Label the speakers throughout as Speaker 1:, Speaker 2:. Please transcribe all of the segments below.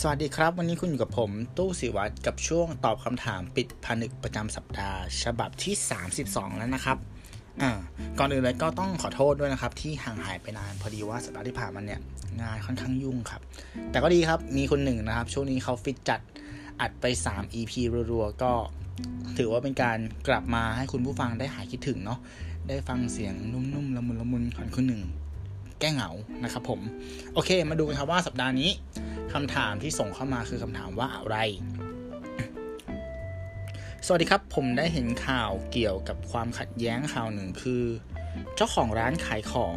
Speaker 1: สวัสดีครับ วันนี้คุณอยู่กับผมตู้สิวัตรกับช่วงตอบคำถามปิดผนึกประจำสัปดาห์ ฉบับที่ 32 แล้วนะครับอ่าก่อนอื่นเลยก็ต้องขอโทษด้วยนะครับ ที่ห่างหายไปนานพอดีว่าสัปดาห์ที่ผ่านมาเนี่ยงานค่อนข้างยุ่งครับ แต่ก็ดีครับมีคนหนึ่งนะครับ ช่วงนี้เขาฟิตจัดอัดไป 3 EP รัวๆ ก็ถือว่าเป็นการกลับมาให้คุณผู้ฟังได้หายคิดถึงเนาะได้ฟังเสียงนุ่มๆละมุนละมุนของคุณหนึ่งแก้เหงานะครับผม โอเค มาดูกันครับว่าสัปดาห์นี้ คำถามที่ส่งเข้ามาคือคำถามว่าอะไร สวัสดีครับ ผมได้เห็นข่าวเกี่ยวกับความขัดแย้งข่าวหนึ่งคือ เจ้าของร้านขายของ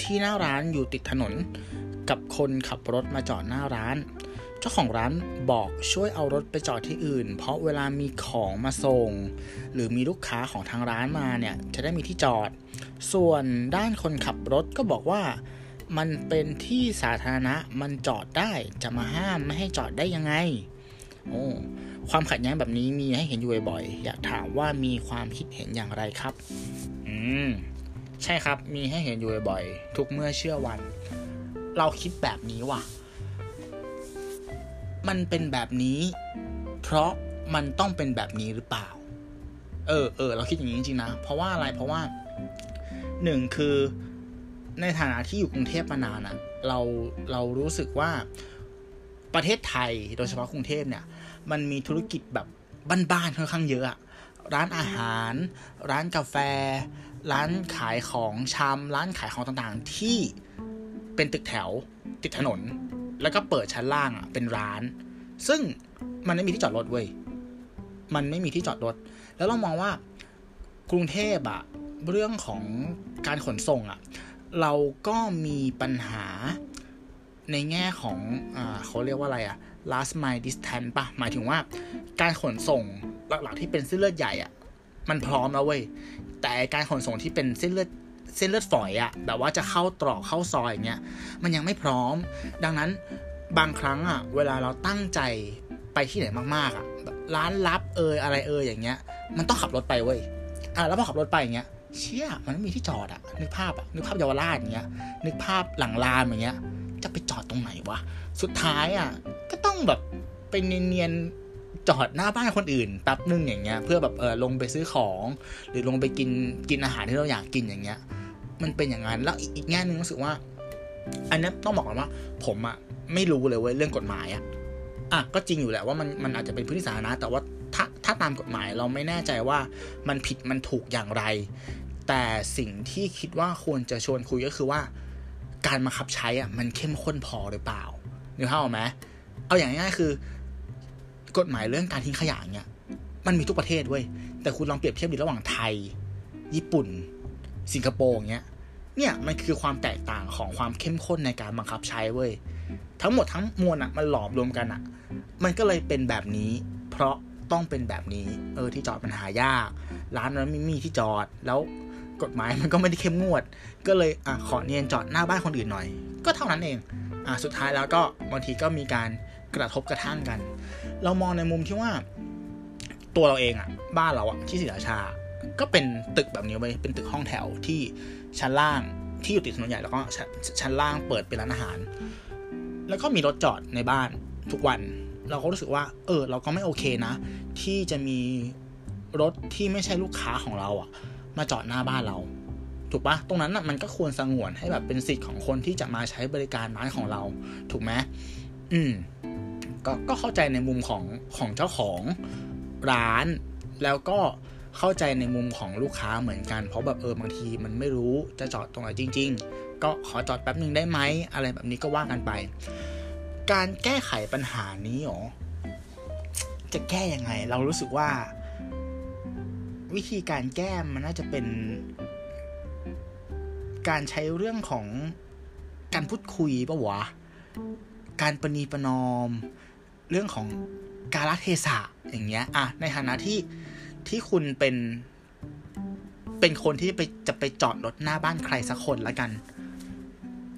Speaker 1: ที่หน้าร้านอยู่ติดถนน กับคนขับรถมาจอดหน้าร้าน เจ้าของร้านบอกช่วยเอารถไปจอดที่อื่น เพราะเวลามีของมาส่ง หรือมีลูกค้าของทางร้านมาเนี่ยจะได้มีที่จอด ส่วนด้านคนขับรถก็บอกว่า มันเป็นที่สาธารณะมันจอดได้จะมาห้ามไม่ให้จอดได้ยังไง โอ้ความขัดแย้งแบบนี้มีให้เห็นอยู่บ่อยๆอยากถามว่ามีความคิดเห็นอย่างไรครับ อืมใช่ครับมีให้เห็นอยู่บ่อยๆทุกเมื่อเชื่อวัน เราคิดแบบนี้ว่ะ มันเป็นแบบนี้ เพราะมันต้องเป็นแบบนี้หรือเปล่า เออเออเราคิดอย่างนี้จริงๆนะ เพราะว่าอะไรเพราะว่าหนึ่งคือ ในฐานะที่อยู่กรุงเทพมานานอะเราเรารู้สึกว่าประเทศไทยโดยเฉพาะกรุงเทพเนี่ย มันมีธุรกิจแบบบ้านๆค่อนข้างเยอะอะร้านอาหาร ร้านกาแฟ ร้านขายของชำร้านขายของต่างๆ ที่เป็นตึกแถวติดถนน แล้วก็เปิดชั้นล่างอะเป็นร้าน ซึ่งมันไม่มีที่จอดรถเว้ยมันไม่มีที่จอดรถ แล้วเรามองว่ากรุงเทพอะเรื่องของการขนส่งอะ เราก็มีปัญหาในแง่ของอเขาเรียกว่าอะไรอะ last mile distance ปะหมายถึงว่าการขนส่งหลักๆที่เป็นเส้นเลือดใหญ่อะมันพร้อมแล้วเว้ย แต่การขนส่งที่เป็นเส้นเลือดเส้นเลือดฝอยอะแบบว่าจะเข้าตรอกเข้าซอยอย่างเงี้ย มันยังไม่พร้อม ดังนั้นบางครั้งอะเวลาเราตั้งใจไปที่ไหนมากๆอะร้านลับเอยอะไรเอยอย่างเงี้ย มันต้องขับรถไปเว้ย อะแล้วพอขับรถไปอย่างเงี้ย เชี่ยมันไม่มีที่จอดอะนึกภาพอะนึกภาพเยาวราชอย่างเงี้ย นึกภาพหลังรามอย่างเงี้ย จะไปจอดตรงไหนวะ สุดท้ายอะก็ต้องแบบไปเนียนๆจอดหน้าบ้านคนอื่นแป๊บนึงอย่างเงี้ย เพื่อแบบเออลงไปซื้อของ หรือลงไปกินกินอาหารที่เราอยากกินอย่างเงี้ย มันเป็นอย่างนั้นแล้วอีกแง่หนึ่งรู้สึกว่า อันนี้ต้องบอกก่อนว่า ผมอะไม่รู้เลยเว้ยเรื่องกฎหมายอะอะก็จริงอยู่แหละว่ามันมันอาจจะเป็นพื้นที่สาธารณะแต่ว่า ตามกฎหมายเราไม่แน่ใจว่ามันผิดมันถูกอย่างไร แต่สิ่งที่คิดว่าควรจะชวนคุยก็คือว่าการบังคับใช้อะมันเข้มข้นพอหรือเปล่านึกภาพออกไหมเอาอย่างง่ายๆคือ กฎหมายเรื่องการทิ้งขยะเนี่ยมันมีทุกประเทศเว้ยแต่คุณลองเปรียบเทียบดิระหว่างไทย ญี่ปุ่น สิงคโปร์เงี้ยเนี่ยมันคือความแตกต่างของความเข้มข้นในการบังคับใช้เว้ยทั้งหมดทั้งมวลอะมันหลอมรวมกันอะมันก็เลยเป็นแบบนี้ เพราะ ต้องเป็นแบบนี้ เออที่จอดมันหายาก ร้านนั้นไม่มีที่จอดแล้วกฎหมายมันก็ไม่ได้เข้มงวด ก็เลยอะขอเนียนจอดหน้าบ้านคนอื่นหน่อย ก็เท่านั้นเองอะสุดท้ายแล้วก็บางทีก็มีการกระทบกระทั่งกัน เรามองในมุมที่ว่า ตัวเราเองอะบ้านเราอะที่ศรีราชา ก็เป็นตึกแบบนี้ไปเป็นตึกห้องแถวที่ชั้นล่างที่อยู่ติดถนนใหญ่แล้วก็ชั้นล่างเปิดเป็นร้านอาหาร แล้วก็มีรถจอดในบ้านทุกวัน เราก็รู้สึกว่า เออ เราก็ไม่โอเคนะ ที่จะมีรถที่ไม่ใช่ลูกค้าของเราอะมาจอดหน้าบ้านเรา ถูกปะตรงนั้นอะมันก็ควรสงวนให้แบบเป็นสิทธิ์ของคนที่จะมาใช้บริการร้านของเรา ถูกไหมอืมก็ก็เข้าใจในมุมของของเจ้าของร้าน แล้วก็เข้าใจในมุมของลูกค้าเหมือนกัน เพราะแบบเออบางทีมันไม่รู้จะจอดตรงไหนจริง ๆ ก็ขอจอดแป๊บนึงได้ไหมอะไรแบบนี้ก็ว่ากันไป การแก้ไขปัญหานี้หรอ จะแก้ยังไง เรารู้สึกว่า วิธีการแก้มันน่าจะเป็น การใช้เรื่องของการพูดคุยปะวะ การประนีประนอม เรื่องของกาลเทศะอย่างเงี้ยอะในฐานะที่ที่คุณเป็น เป็นคนที่ไปจะไปจอดรถหน้าบ้านใครสักคนละกัน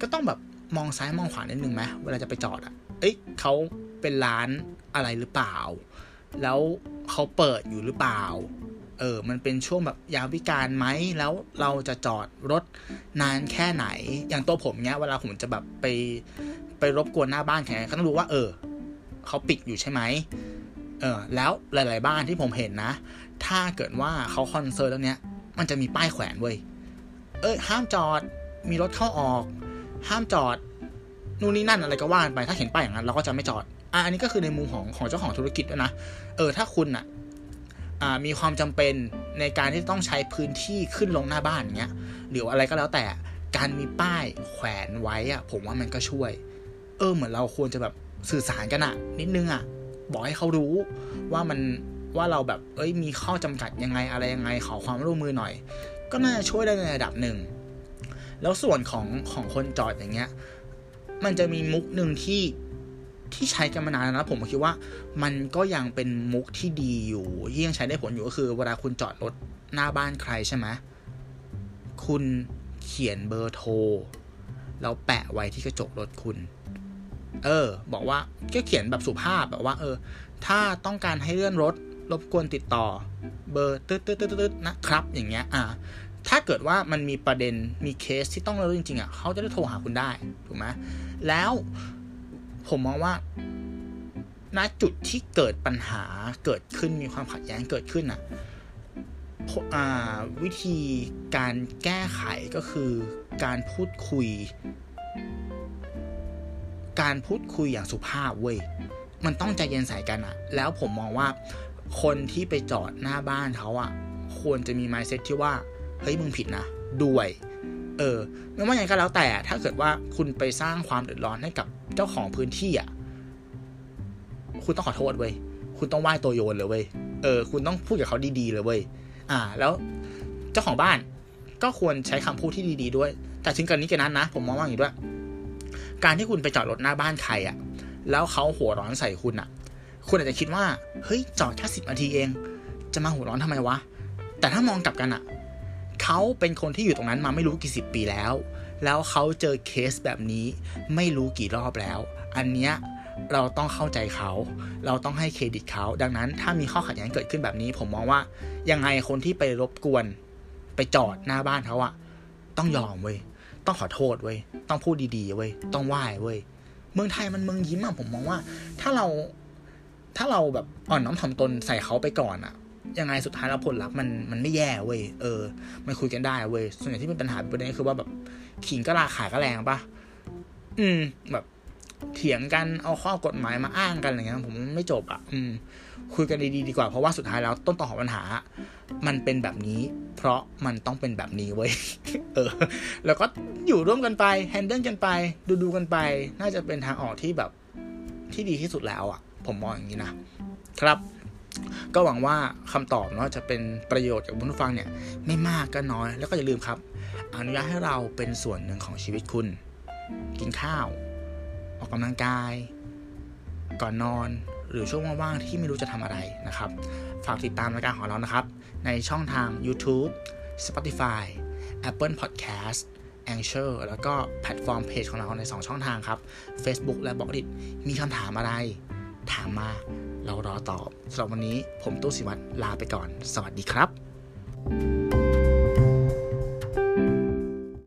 Speaker 1: ก็ต้องแบบมองซ้ายมองขวานิดนึงไหมเวลาจะไปจอดอะ เอ้ยเขาเป็นร้านอะไรหรือเปล่า แล้วเขาเปิดอยู่หรือเปล่า เออ มันเป็นช่วงแบบยามวิการไหม แล้วเราจะจอดรถนานแค่ไหน อย่างตัวผมเนี้ย เวลาผมจะแบบไปไปรบกวนหน้าบ้านแข่ก็ต้องรู้ว่า เออ เขาปิดอยู่ใช่ไหม เออ แล้วหลาย ๆ บ้านที่ผมเห็นนะ ถ้าเกิดว่าเขาคอนเซิร์ตแล้วเนี้ย มันจะมีป้ายแขวนเว้ย เออห้ามจอด มีรถเข้าออก ห้ามจอด นู่นนี่นั่นอะไรก็ว่ากันไป ถ้าเห็นป้ายอย่างนั้นเราก็จะไม่จอดอะอันนี้ก็คือในมุมของของเจ้าของธุรกิจด้วยนะ เออ ถ้าคุณอะมีความจำเป็นในการที่ต้องใช้พื้นที่ขึ้นลงหน้าบ้านเงี้ยหรืออะไรก็แล้วแต่การมีป้ายแขวนไว้อะผมว่ามันก็ช่วย เออเหมือนเราควรจะแบบสื่อสารกันอะนิดนึงอะบอกให้เขารู้ว่ามันว่าเราแบบเอ้ยมีข้อจำกัดยังไงอะไรยังไงขอความร่วมมือหน่อย ก็น่าจะช่วยได้ในระดับหนึ่ง แล้วส่วนของของคนจอดอย่างเงี้ย มันจะมีมุกหนึ่งที่ที่ใช้กันมานานแล้วนะผมคิดว่ามันก็ยังเป็นมุกที่ดีอยู่ที่ยังใช้ได้ผลอยู่ก็คือ เวลาคุณจอดรถหน้าบ้านใครใช่ไหมคุณเขียนเบอร์โทรแล้วแปะไว้ที่กระจกรถคุณ เออ บอกว่าก็เขียนแบบสุภาพแบบว่า เออ ถ้าต้องการให้เลื่อนรถรบกวนติดต่อ เบอร์ตึ๊ดตึ๊ดตึ๊ดตึ๊ดนะครับ อย่างเงี้ย อ่า ถ้าเกิดว่ามันมีประเด็นมีเคสที่ต้องเลื่อนจริงๆอะเขาจะได้โทรหาคุณได้ ถูกไหม แล้วผมมองว่าณจุดที่เกิดปัญหาเกิดขึ้นมีความขัดแย้งเกิดขึ้นอะวิธีการแก้ไขก็คือการพูดคุย การพูดคุยอย่างสุภาพเว้ยมันต้องใจเย็นใส่กันอะแล้วผมมองว่าคนที่ไปจอดหน้าบ้านเขาอะควรจะมีไมซ์เซ็ตที่ว่า เฮ้ยมึงผิดนะ ด้วย ออไม่ว่าอย่างก็แล้วแต่ถ้าเกิดว่าคุณไปสร้างความเดือดร้อนให้กับเจ้าของพื้นที่อะคุณต้องขอโทษเว้ยคุณต้องไหว้ตัวโยนเลยเว้ยเออคุณต้องพูดกับเขาดีๆเลยเว้ยอ่า แล้วเจ้าของบ้านก็ควรใช้คำพูดที่ดี ๆ ด้วย แต่ถึงกันนี้กันนั้นนะ ผมมองว่าอย่างนี้ด้วย การที่คุณไปจอดรถหน้าบ้านใครอะแล้วเขาหัวร้อนใส่คุณอะคุณอาจจะคิดว่า เฮ้ย จอดแค่สิบนาทีเอง จะมาหัวร้อนทำไมวะ แต่ถ้ามองกลับกันอะ เขาเป็นคนที่อยู่ตรงนั้นมาไม่รู้กี่สิบปีแล้ว แล้วเขาเจอเคสแบบนี้ไม่รู้กี่รอบแล้ว อันเนี้ยเราต้องเข้าใจเขา เราต้องให้เครดิตเขา ดังนั้นถ้ามีข้อขัดแย้งเกิดขึ้นแบบนี้ ผมมองว่ายังไงคนที่ไปรบกวนไปจอดหน้าบ้านเขาอะต้องยอมเว้ย ต้องขอโทษเว้ย ต้องพูดดีๆเว้ย ต้องไหว้เว้ย เมืองไทยมันเมืองยิ้มอะผมมองว่า ถ้าเราถ้าเราแบบอ่อนน้อมถ่อมตนใส่เขาไปก่อนอะ ยังไงสุดท้ายแล้วผลลัพธ์มันมันไม่แย่เว้ยเออ มันคุยกันได้เว้ยส่วนใหญ่ที่เป็นปัญหาประเด็นคือว่าแบบขิงก็ราขายก็แรงปะอืม แบบเถียงกันเอาข้อกฎหมายมาอ้างกันอะไรเงี้ยผมไม่จบอะ่ะ อืม คุยกันดีๆดีกว่าเพราะว่าสุดท้ายแล้วต้นต่อของปัญหา มันเป็นแบบนี้ เพราะมันต้องเป็นแบบนี้เว้ยเออ แล้วก็อยู่ร่วมกันไปแฮนเดิลกันไป ดูดูกันไป น่าจะเป็นทางออกที่แบบที่ดีที่สุดแล้วอะ่ะ ผมมองอย่างนี้นะครับ ก็หวังว่าคำตอบเนาะจะเป็นประโยชน์กับผู้ฟังเนี่ยไม่มากก็น้อย แล้วก็อย่าลืมครับ อนุญาตให้เราเป็นส่วนหนึ่งของชีวิตคุณ กินข้าว ออกกำลังกาย ก่อนนอน หรือช่วงว่างๆที่ไม่รู้จะทำอะไรนะครับ ฝากติดตามรายการของเรานะครับ ในช่องทาง YouTube Spotify Apple Podcast Anchor แล้วก็แพลตฟอร์มเพจของเราใน 2 ช่องทางครับ Facebook และบล็อกดิมีคำถามอะไร ถามมา เรารอตอบสำหรับวันนี้ผมตู้สิวัตรลาไปก่อน สวัสดีครับ